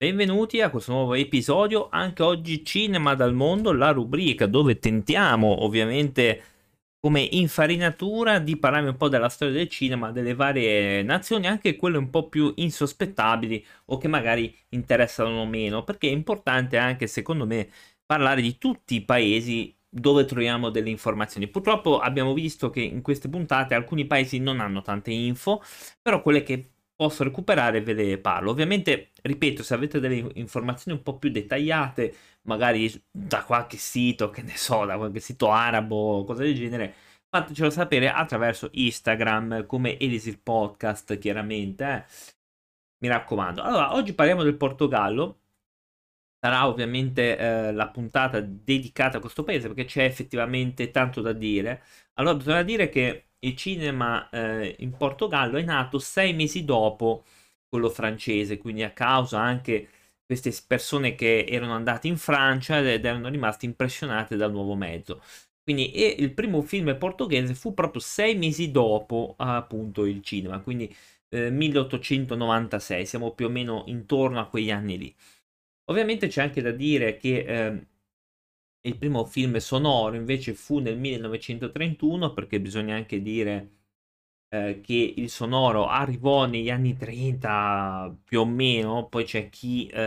Benvenuti a questo nuovo episodio, anche oggi Cinema dal mondo, la rubrica dove tentiamo ovviamente come infarinatura di parlare un po' della storia del cinema, delle varie nazioni, anche quelle un po' più insospettabili o che magari interessano meno, perché è importante anche secondo me parlare di tutti i paesi dove troviamo delle informazioni. Purtroppo abbiamo visto che in queste puntate alcuni paesi non hanno tante info, però quelle che posso recuperare ve le parlo. Ovviamente, ripeto, se avete delle informazioni un po' più dettagliate, magari da qualche sito, che ne so, da qualche sito arabo o cose del genere, fatecelo sapere attraverso Instagram, come Elisir Podcast, chiaramente. Eh. Mi raccomando. Allora, oggi parliamo del Portogallo. Sarà ovviamente eh, la puntata dedicata a questo paese perché c'è effettivamente tanto da dire. Allora, bisogna dire che il cinema eh, in Portogallo è nato sei mesi dopo quello francese, quindi a causa anche queste persone che erano andate in Francia ed erano rimaste impressionate dal nuovo mezzo. Quindi il primo film portoghese fu proprio sei mesi dopo appunto il cinema, quindi eh, 1896, siamo più o meno intorno a quegli anni lì. Ovviamente c'è anche da dire che eh, il primo film sonoro invece fu nel 1931 perché bisogna anche dire eh, che il sonoro arrivò negli anni 30 più o meno, poi c'è chi eh,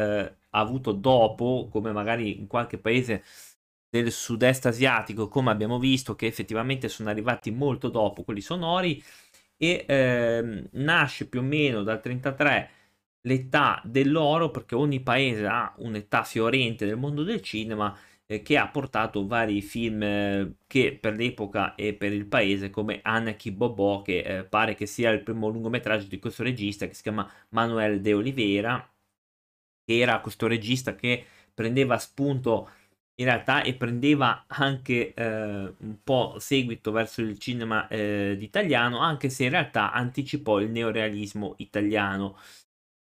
ha avuto dopo, come magari in qualche paese del sud-est asiatico, come abbiamo visto, che effettivamente sono arrivati molto dopo quelli sonori e eh, nasce più o meno dal 33 l'età dell'oro perché ogni paese ha un'età fiorente del mondo del cinema eh, che ha portato vari film eh, che per l'epoca e per il paese come Anarchy Bobò che eh, pare che sia il primo lungometraggio di questo regista che si chiama Manuel de Oliveira che era questo regista che prendeva spunto in realtà e prendeva anche eh, un po' seguito verso il cinema eh, italiano anche se in realtà anticipò il neorealismo italiano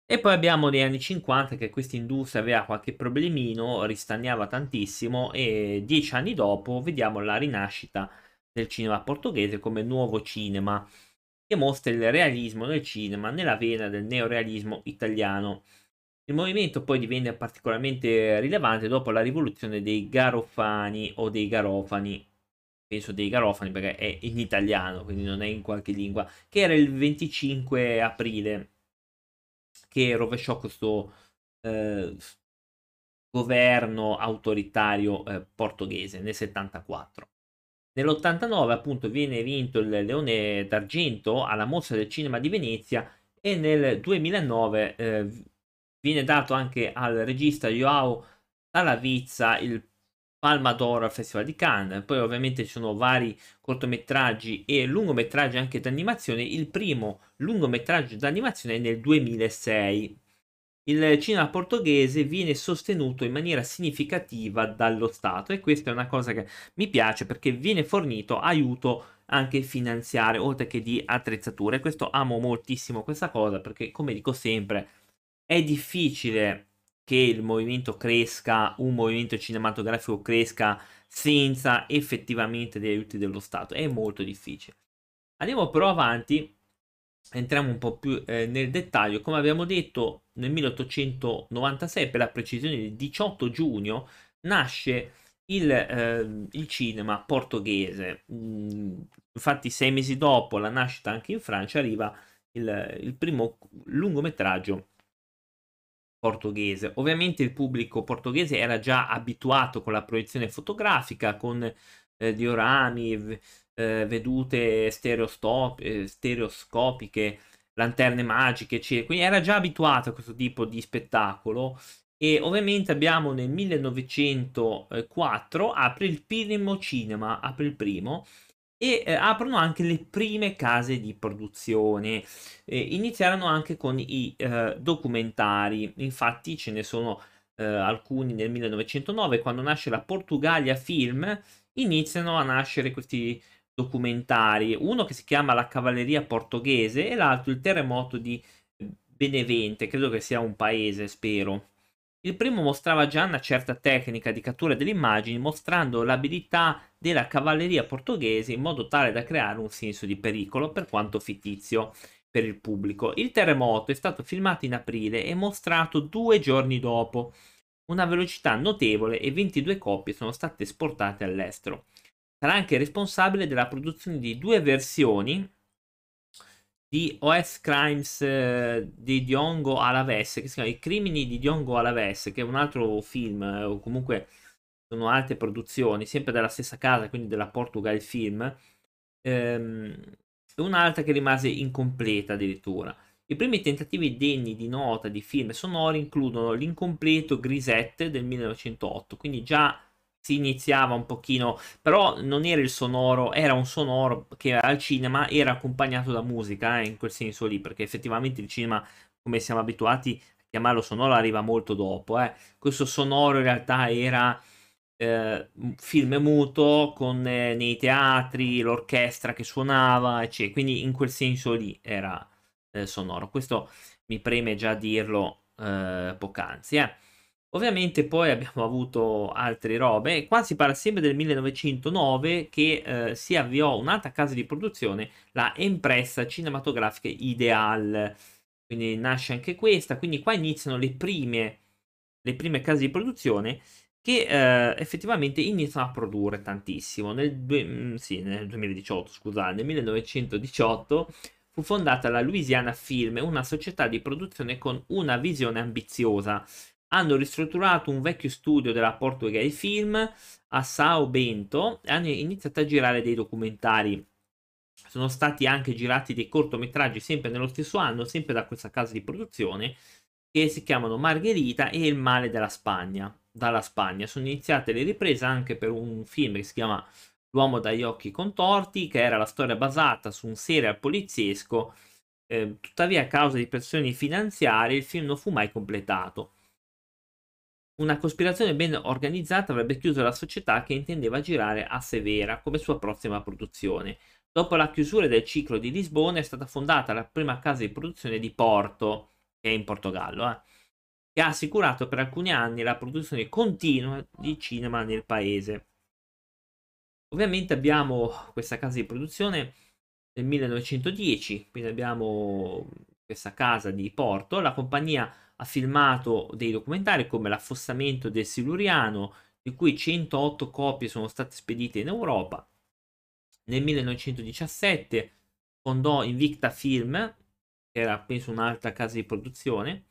e poi abbiamo negli anni 50 che questa industria aveva qualche problemino, ristagnava tantissimo e dieci anni dopo vediamo la rinascita del cinema portoghese come nuovo cinema che mostra il realismo del cinema nella vena del neorealismo italiano. Il movimento poi divenne particolarmente rilevante dopo la rivoluzione dei Garofani o dei Garofani, penso dei Garofani perché è in italiano, quindi non è in qualche lingua, che era il 25 aprile che rovesciò questo eh, governo autoritario eh, portoghese nel 74. Nell'89 appunto viene vinto il Leone d'Argento alla Mostra del Cinema di Venezia e nel 2009 eh, viene dato anche al regista Joao Talavizza il Palma d'Oro al Festival di Cannes. Poi ovviamente ci sono vari cortometraggi e lungometraggi anche d'animazione. Il primo lungometraggio d'animazione è nel 2006. Il cinema portoghese viene sostenuto in maniera significativa dallo Stato e questa è una cosa che mi piace perché viene fornito aiuto anche finanziario oltre che di attrezzature. Questo amo moltissimo questa cosa perché come dico sempre è difficile che il movimento cresca, un movimento cinematografico cresca senza effettivamente degli aiuti dello Stato. È molto difficile. Andiamo però avanti, entriamo un po' più eh, nel dettaglio. Come abbiamo detto, nel 1896, per la precisione del 18 giugno, nasce il, eh, il cinema portoghese. Mm, infatti, sei mesi dopo la nascita anche in Francia arriva il, il primo lungometraggio portoghese. Ovviamente il pubblico portoghese era già abituato con la proiezione fotografica, con eh, diorami, eh, vedute stereostop- eh, stereoscopiche, lanterne magiche, eccetera. Quindi era già abituato a questo tipo di spettacolo. E ovviamente abbiamo nel 1904 apre il primo cinema, apre il primo, e eh, aprono anche le prime case di produzione. Eh, iniziarono anche con i eh, documentari, infatti ce ne sono eh, alcuni nel 1909, quando nasce la Portugalia Film, iniziano a nascere questi documentari, uno che si chiama La Cavalleria Portoghese e l'altro Il terremoto di Benevente, credo che sia un paese, spero. Il primo mostrava già una certa tecnica di cattura delle immagini, mostrando l'abilità della cavalleria portoghese in modo tale da creare un senso di pericolo, per quanto fittizio. per il pubblico. Il terremoto è stato filmato in aprile e mostrato due giorni dopo, una velocità notevole e 22 copie sono state esportate all'estero. Sarà anche responsabile della produzione di due versioni di OS Crimes eh, di Diongo Alaves, che si chiama I crimini di Diongo Alaves, che è un altro film, eh, o comunque sono altre produzioni, sempre della stessa casa, quindi della Portugal Film, ehm, un'altra che rimase incompleta addirittura. I primi tentativi degni di nota di film sonori includono l'incompleto Grisette del 1908, quindi già si iniziava un pochino, però non era il sonoro, era un sonoro che al cinema era accompagnato da musica, eh, in quel senso lì, perché effettivamente il cinema, come siamo abituati a chiamarlo sonoro, arriva molto dopo. Eh. Questo sonoro in realtà era eh, film muto con eh, nei teatri l'orchestra che suonava, eccetera. Quindi in quel senso lì era eh, sonoro. Questo mi preme già dirlo eh, poc'anzi. Eh. Ovviamente poi abbiamo avuto altre robe. Qua si parla sempre del 1909 che eh, si avviò un'altra casa di produzione, la Empressa Cinematografica Ideal. Quindi nasce anche questa. Quindi qua iniziano le prime, le prime case di produzione che eh, effettivamente iniziano a produrre tantissimo. Nel, due, mm, sì, nel 2018, scusate, nel 1918 fu fondata la Louisiana Film, una società di produzione con una visione ambiziosa. Hanno ristrutturato un vecchio studio della Portugal Film a Sao Bento e hanno iniziato a girare dei documentari. Sono stati anche girati dei cortometraggi sempre nello stesso anno, sempre da questa casa di produzione, che si chiamano Margherita e Il male della Spagna dalla Spagna. Sono iniziate le riprese anche per un film che si chiama L'uomo dagli occhi contorti, che era la storia basata su un serial poliziesco. Eh, tuttavia, a causa di pressioni finanziarie, il film non fu mai completato. Una cospirazione ben organizzata avrebbe chiuso la società che intendeva girare a Severa come sua prossima produzione. Dopo la chiusura del ciclo di Lisbona è stata fondata la prima casa di produzione di Porto, che è in Portogallo. Eh che ha assicurato per alcuni anni la produzione continua di cinema nel paese. Ovviamente abbiamo questa casa di produzione nel 1910, quindi abbiamo questa casa di Porto, la compagnia ha filmato dei documentari come L'affossamento del Siluriano, di cui 108 copie sono state spedite in Europa. Nel 1917 fondò Invicta Film, che era penso un'altra casa di produzione,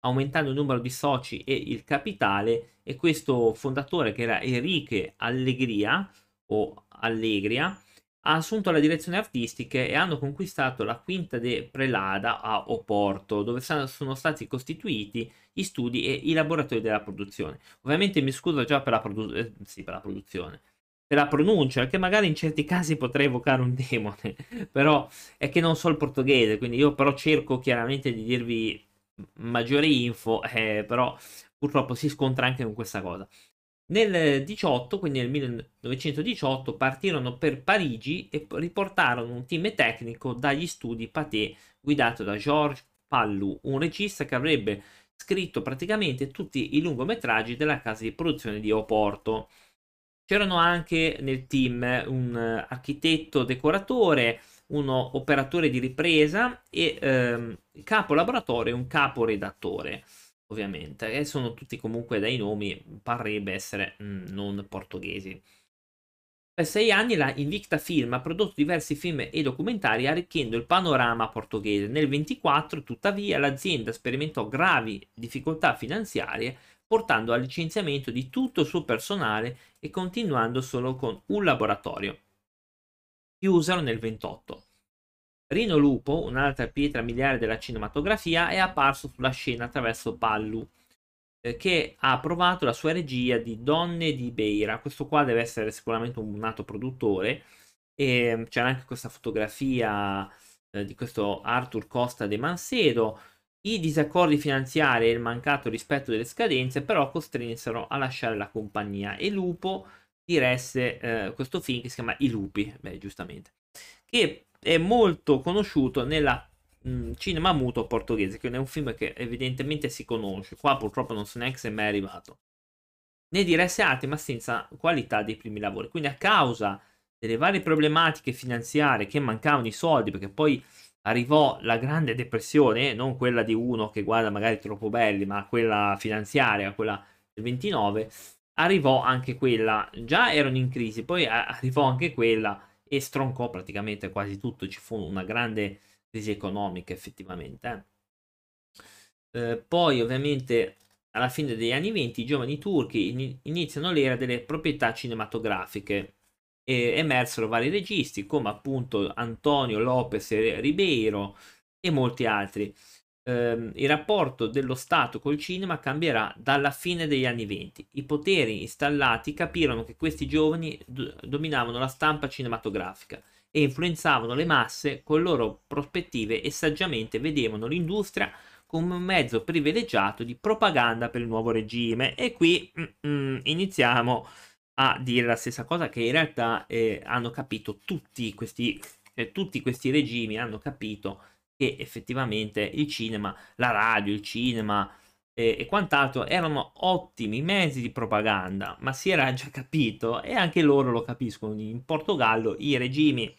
aumentando il numero di soci e il capitale e questo fondatore che era Enrique Allegria o Allegria ha assunto la direzione artistica e hanno conquistato la Quinta de Prelada a Oporto, dove sono stati costituiti gli studi e i laboratori della produzione. Ovviamente mi scuso già per la, produ- eh, sì, per la produzione, per la pronuncia, che magari in certi casi potrei evocare un demone, però è che non so il portoghese, quindi io però cerco chiaramente di dirvi maggiori info, eh, però purtroppo si scontra anche con questa cosa. Nel 18, quindi nel 1918, partirono per Parigi e riportarono un team tecnico dagli studi Pathé guidato da Georges Pallu, un regista che avrebbe scritto praticamente tutti i lungometraggi della casa di produzione di Oporto. C'erano anche nel team un architetto decoratore, uno operatore di ripresa e ehm, capo laboratorio e un capo redattore, ovviamente. E sono tutti comunque dai nomi, parrebbe essere mh, mm, non portoghesi. Per sei anni la Invicta Film ha prodotto diversi film e documentari arricchendo il panorama portoghese. Nel 24, tuttavia, l'azienda sperimentò gravi difficoltà finanziarie, portando al licenziamento di tutto il suo personale e continuando solo con un laboratorio chiusero nel 28. Rino Lupo, un'altra pietra miliare della cinematografia, è apparso sulla scena attraverso Pallu, eh, che ha provato la sua regia di Donne di Beira. Questo qua deve essere sicuramente un nato produttore. E mm, c'è anche questa fotografia eh, di questo Arthur Costa de Mancedo. I disaccordi finanziari e il mancato rispetto delle scadenze però costrinsero a lasciare la compagnia e Lupo diresse eh, questo film che si chiama I lupi, beh, giustamente, che è molto conosciuto nella mh, mm, cinema muto portoghese, che è un film che evidentemente si conosce. Qua purtroppo non so neanche se è mai arrivato. Ne diresse altri, ma senza qualità dei primi lavori. Quindi a causa delle varie problematiche finanziarie che mancavano i soldi, perché poi arrivò la grande depressione, non quella di uno che guarda magari troppo belli, ma quella finanziaria, quella del 29, arrivò anche quella, già erano in crisi, poi arrivò anche quella e stroncò praticamente quasi tutto, ci fu una grande crisi economica effettivamente. Eh. Eh, poi ovviamente alla fine degli anni 20 i giovani turchi iniziano l'era delle proprietà cinematografiche e emersero vari registi come appunto Antonio Lopez Ribeiro e molti altri. Eh, il rapporto dello Stato col cinema cambierà dalla fine degli anni 20. I poteri installati capirono che questi giovani do- dominavano la stampa cinematografica e influenzavano le masse con le loro prospettive e saggiamente vedevano l'industria come un mezzo privilegiato di propaganda per il nuovo regime. E qui mm, iniziamo a dire la stessa cosa che in realtà eh, hanno capito tutti questi, eh, tutti questi regimi, hanno capito che effettivamente il cinema, la radio, il cinema eh, e quant'altro erano ottimi mezzi di propaganda, ma si era già capito e anche loro lo capiscono. In Portogallo i regimi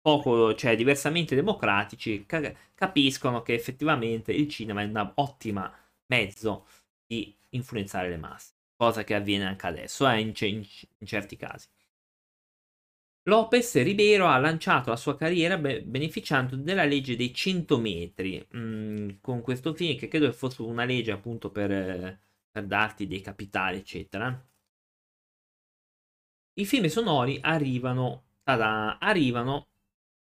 poco, cioè diversamente democratici, ca- capiscono che effettivamente il cinema è un ottimo mezzo di influenzare le masse cosa che avviene anche adesso eh, in, in, in, certi casi. Lopez Ribeiro ha lanciato la sua carriera be- beneficiando della legge dei 100 metri, mm, con questo film che credo fosse una legge appunto per, per darti dei capitali, eccetera. I film sonori arrivano, tada, arrivano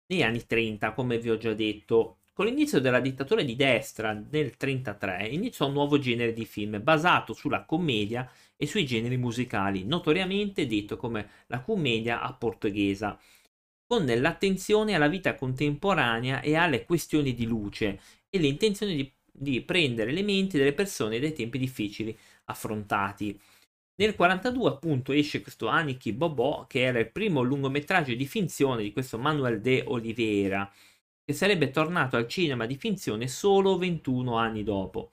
negli anni 30, come vi ho già detto, con l'inizio della dittatura di destra nel 1933 iniziò un nuovo genere di film basato sulla commedia e sui generi musicali, notoriamente detto come la commedia a portoghesa, con l'attenzione alla vita contemporanea e alle questioni di luce e l'intenzione di, di prendere elementi delle persone dei tempi difficili affrontati. Nel 1942 appunto esce questo Aniki Bobò che era il primo lungometraggio di finzione di questo Manuel de Oliveira che sarebbe tornato al cinema di finzione solo 21 anni dopo.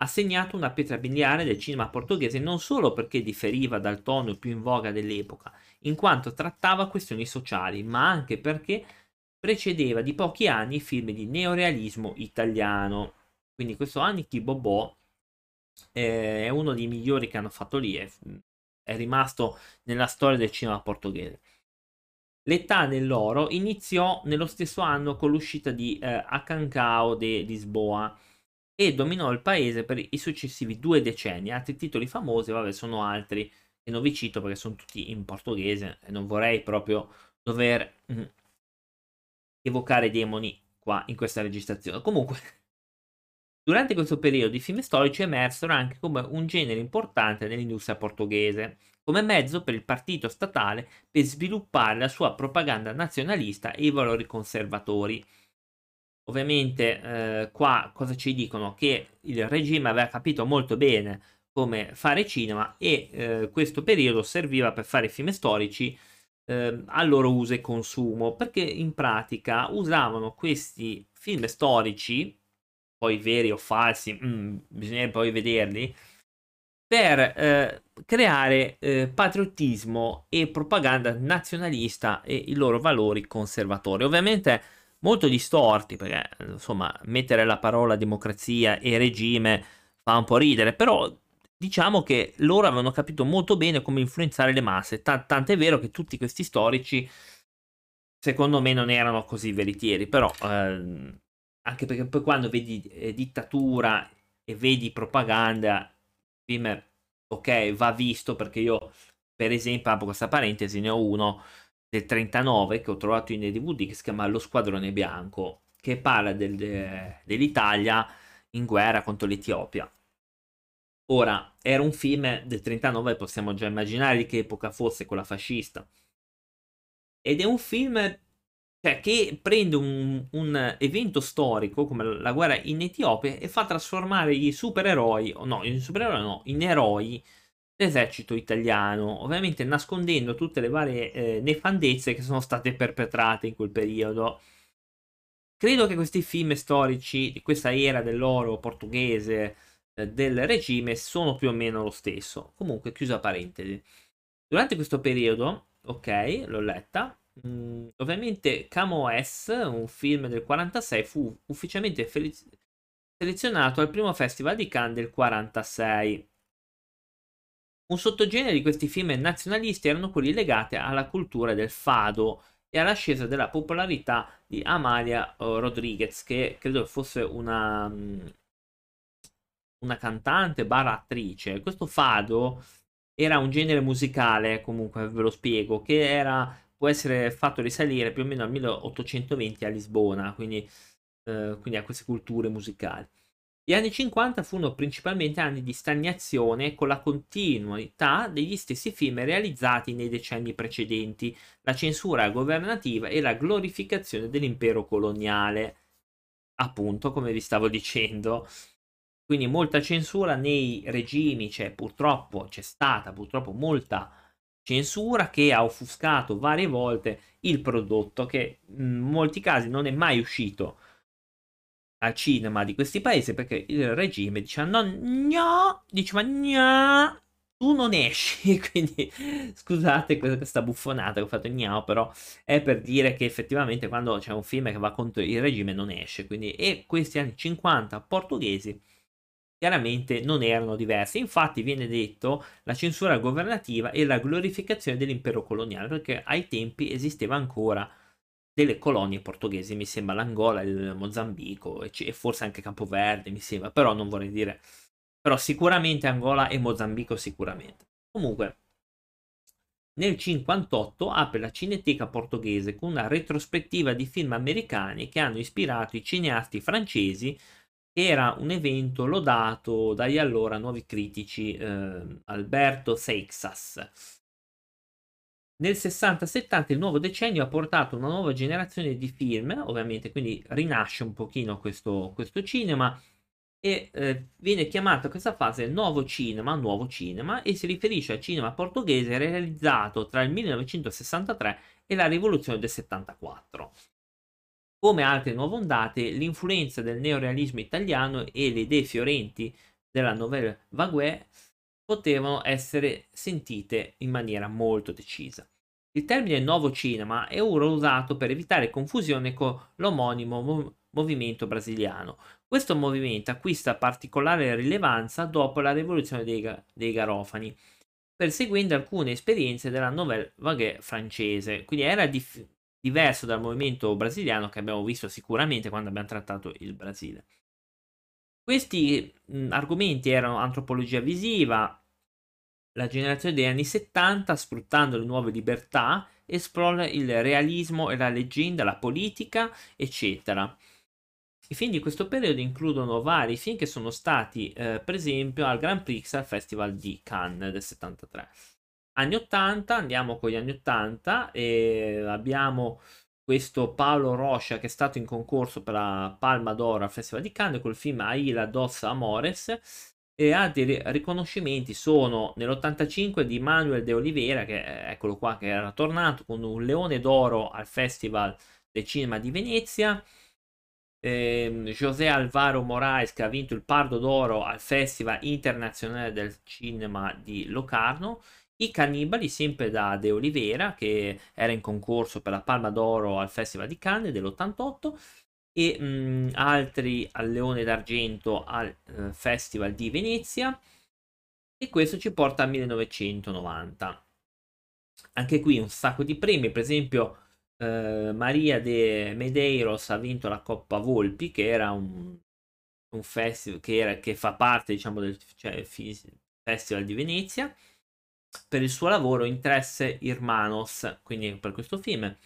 Ha segnato una pietra miliare del cinema portoghese non solo perché differiva dal tono più in voga dell'epoca, in quanto trattava questioni sociali, ma anche perché precedeva di pochi anni i film di neorealismo italiano. Quindi questo Aniki Bobò eh, è uno dei migliori che hanno fatto lì, è, è rimasto nella storia del cinema portoghese. L'età dell'oro iniziò nello stesso anno con l'uscita di eh, Acancao de Lisboa e dominò il paese per i successivi due decenni. Altri titoli famosi, vabbè, sono altri che non vi cito perché sono tutti in portoghese e non vorrei proprio dover mm, evocare demoni qua in questa registrazione. Comunque, durante questo periodo i film storici emersero anche come un genere importante nell'industria portoghese come mezzo per il partito statale per sviluppare la sua propaganda nazionalista e i valori conservatori. Ovviamente eh, qua cosa ci dicono? Che il regime aveva capito molto bene come fare cinema e eh, questo periodo serviva per fare film storici eh, al loro uso e consumo, perché in pratica usavano questi film storici, poi veri o falsi, mm, bisognerebbe poi vederli, per eh, creare eh, patriottismo e propaganda nazionalista e i loro valori conservatori. Ovviamente molto distorti, perché insomma mettere la parola democrazia e regime fa un po' ridere, però diciamo che loro avevano capito molto bene come influenzare le masse, T- tant'è vero che tutti questi storici secondo me non erano così veritieri, però eh, anche perché poi quando vedi eh, dittatura e vedi propaganda ok, va visto perché io, per esempio, apro questa parentesi, ne ho uno del 39 che ho trovato in DVD che si chiama Lo Squadrone Bianco, che parla del, de, dell'Italia in guerra contro l'Etiopia. Ora, era un film del 39, possiamo già immaginare di che epoca fosse quella fascista. Ed è un film cioè, che prende un, un, evento storico come la guerra in Etiopia e fa trasformare i supereroi, no, i supereroi no, in eroi dell'esercito italiano, ovviamente nascondendo tutte le varie eh, nefandezze che sono state perpetrate in quel periodo. Credo che questi film storici di questa era dell'oro portoghese eh, del regime sono più o meno lo stesso. Comunque, chiusa parentesi. Durante questo periodo, ok, l'ho letta, mh, ovviamente Camo S, un film del 46, fu ufficialmente feliz- selezionato al primo festival di Cannes del 46. Un sottogenere di questi film nazionalisti erano quelli legati alla cultura del fado e all'ascesa della popolarità di Amalia uh, Rodriguez, che credo fosse una, mm, una cantante barra attrice. Questo fado era un genere musicale, comunque ve lo spiego, che era, può essere fatto risalire più o meno al 1820 a Lisbona, quindi, eh, quindi a queste culture musicali. Gli anni 50 furono principalmente anni di stagnazione con la continuità degli stessi film realizzati nei decenni precedenti, la censura governativa e la glorificazione dell'impero coloniale. Appunto, come vi stavo dicendo, quindi molta censura nei regimi, c'è purtroppo, c'è stata purtroppo molta censura che ha offuscato varie volte il prodotto che in molti casi non è mai uscito al cinema di questi paesi perché il regime dice no, no, dice ma no, tu non esci, quindi scusate questa buffonata che ho fatto gnao, però è per dire che effettivamente quando c'è un film che va contro il regime non esce, quindi e questi anni 50 portoghesi chiaramente non erano diversi, infatti viene detto la censura governativa e la glorificazione dell'impero coloniale, perché ai tempi esisteva ancora delle colonie portoghesi, mi sembra l'Angola, il Mozambico e, e forse anche Capoverde, mi sembra, però non vorrei dire, però sicuramente Angola e Mozambico sicuramente. Comunque, nel 1958 apre la Cineteca portoghese con una retrospettiva di film americani che hanno ispirato i cineasti francesi, che era un evento lodato dagli allora nuovi critici eh, Alberto Seixas nel 60-70 il nuovo decennio ha portato una nuova generazione di film, ovviamente, quindi rinasce un pochino questo, questo cinema e eh, viene chiamata questa fase nuovo cinema, nuovo cinema e si riferisce al cinema portoghese realizzato tra il 1963 e la rivoluzione del 74. Come altre nuove ondate, l'influenza del neorealismo italiano e le idee fiorenti della Nouvelle Vague potevano essere sentite in maniera molto decisa. Il termine nuovo cinema è ora usato per evitare confusione con l'omonimo mov- movimento brasiliano. Questo movimento acquista particolare rilevanza dopo la rivoluzione dei, dei garofani, perseguendo alcune esperienze della nouvelle vague francese, quindi era dif- diverso dal movimento brasiliano che abbiamo visto sicuramente quando abbiamo trattato il Brasile. Questi mh, argomenti erano antropologia visiva, la generazione degli anni 70, sfruttando le nuove libertà, esplora il realismo e la leggenda, la politica, eccetera. I film di questo periodo includono vari film che sono stati, eh, per esempio, al Grand Prix al Festival di Cannes del 73. Anni 80, andiamo con gli anni 80 e abbiamo questo Paolo Rocha che è stato in concorso per la Palma d'Oro al Festival di Cannes col film Aila dos Amores e altri riconoscimenti sono nell'85 di Manuel de Oliveira che eccolo qua che era tornato con un leone d'oro al Festival del Cinema di Venezia. Eh, José Alvaro Moraes che ha vinto il Pardo d'Oro al Festival Internazionale del Cinema di Locarno. I Cannibali, sempre da De Oliveira, che era in concorso per la Palma d'Oro al Festival di Cannes dell'88, e mh, altri al Leone d'Argento al eh, Festival di Venezia. E questo ci porta al 1990. Anche qui un sacco di premi, per esempio eh, Maria de Medeiros ha vinto la Coppa Volpi, che era un, un festival che, era, che, fa parte diciamo, del cioè, Festival di Venezia per il suo lavoro in Tres Hermanos, quindi per questo film.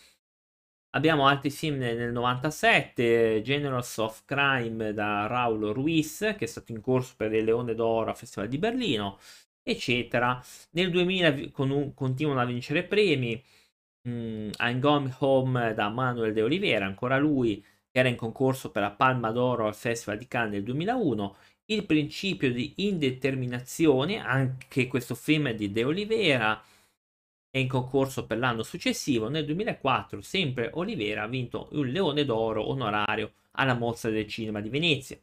Abbiamo altri film nel 97, Generals of Crime da Raul Ruiz, che è stato in corso per il Leone d'Oro al Festival di Berlino, eccetera. Nel 2000 con un, continuano a vincere premi. Mm, I'm Going Home da Manuel de Oliveira, ancora lui, che era in concorso per la Palma d'Oro al Festival di Cannes nel 2001 il principio di indeterminazione, anche questo film di De Oliveira è in concorso per l'anno successivo. Nel 2004, sempre Oliveira ha vinto un Leone d'Oro onorario alla Mostra del Cinema di Venezia.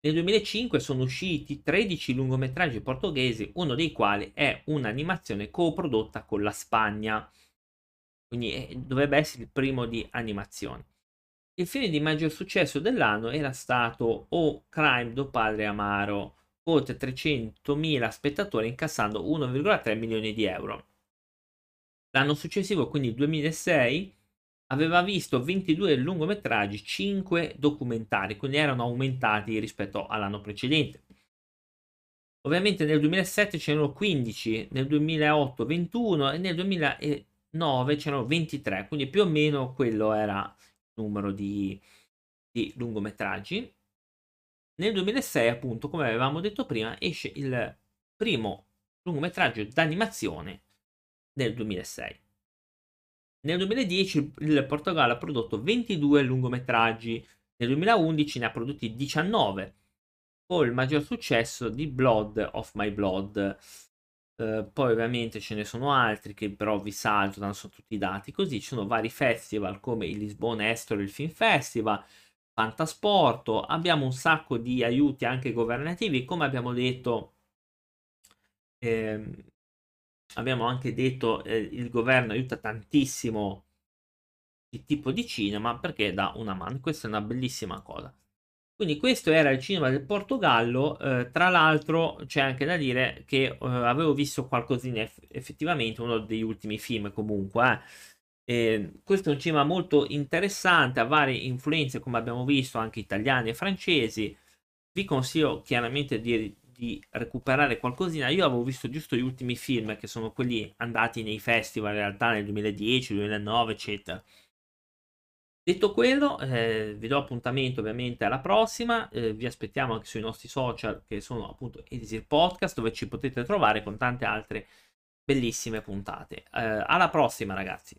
Nel 2005 sono usciti 13 lungometraggi portoghesi, uno dei quali è un'animazione coprodotta con la Spagna. quindi eh, dovrebbe essere il primo di animazione. Il film di maggior successo dell'anno era stato O Crime do Padre Amaro, oltre 300.000 spettatori incassando 1,3 milioni di euro. L'anno successivo, quindi il 2006, aveva visto 22 lungometraggi, 5 documentari, quindi erano aumentati rispetto all'anno precedente. Ovviamente nel 2007 c'erano 15, nel 2008 21 e nel 2009 c'erano 23, quindi più o meno quello era il numero di, di lungometraggi. Nel 2006, appunto, come avevamo detto prima, esce il primo lungometraggio d'animazione nel 2006. Nel 2010 il Portogallo ha prodotto 22 lungometraggi, nel 2011 ne ha prodotti 19, con il maggior successo di Blood of My Blood. Uh, poi ovviamente ce ne sono altri che però vi salto, non sono tutti dati così. Ci sono vari festival come il Lisbona Estero il Film Festival, Fantasporto. Abbiamo un sacco di aiuti anche governativi, come abbiamo detto. Ehm, abbiamo anche detto eh, il governo aiuta tantissimo il tipo di cinema perché dà una mano. Questa è una bellissima cosa. Quindi questo era il cinema del Portogallo, eh, tra l'altro c'è anche da dire che eh, avevo visto qualcosina eff- effettivamente, uno degli ultimi film comunque, eh. questo è un cinema molto interessante, ha varie influenze come abbiamo visto anche italiane e francesi, vi consiglio chiaramente di, di recuperare qualcosina, io avevo visto giusto gli ultimi film che sono quelli andati nei festival in realtà nel 2010, 2009 eccetera Detto quello, eh, vi do appuntamento ovviamente alla prossima, eh, vi aspettiamo anche sui nostri social che sono appunto Elisir Podcast dove ci potete trovare con tante altre bellissime puntate. Eh, alla prossima ragazzi!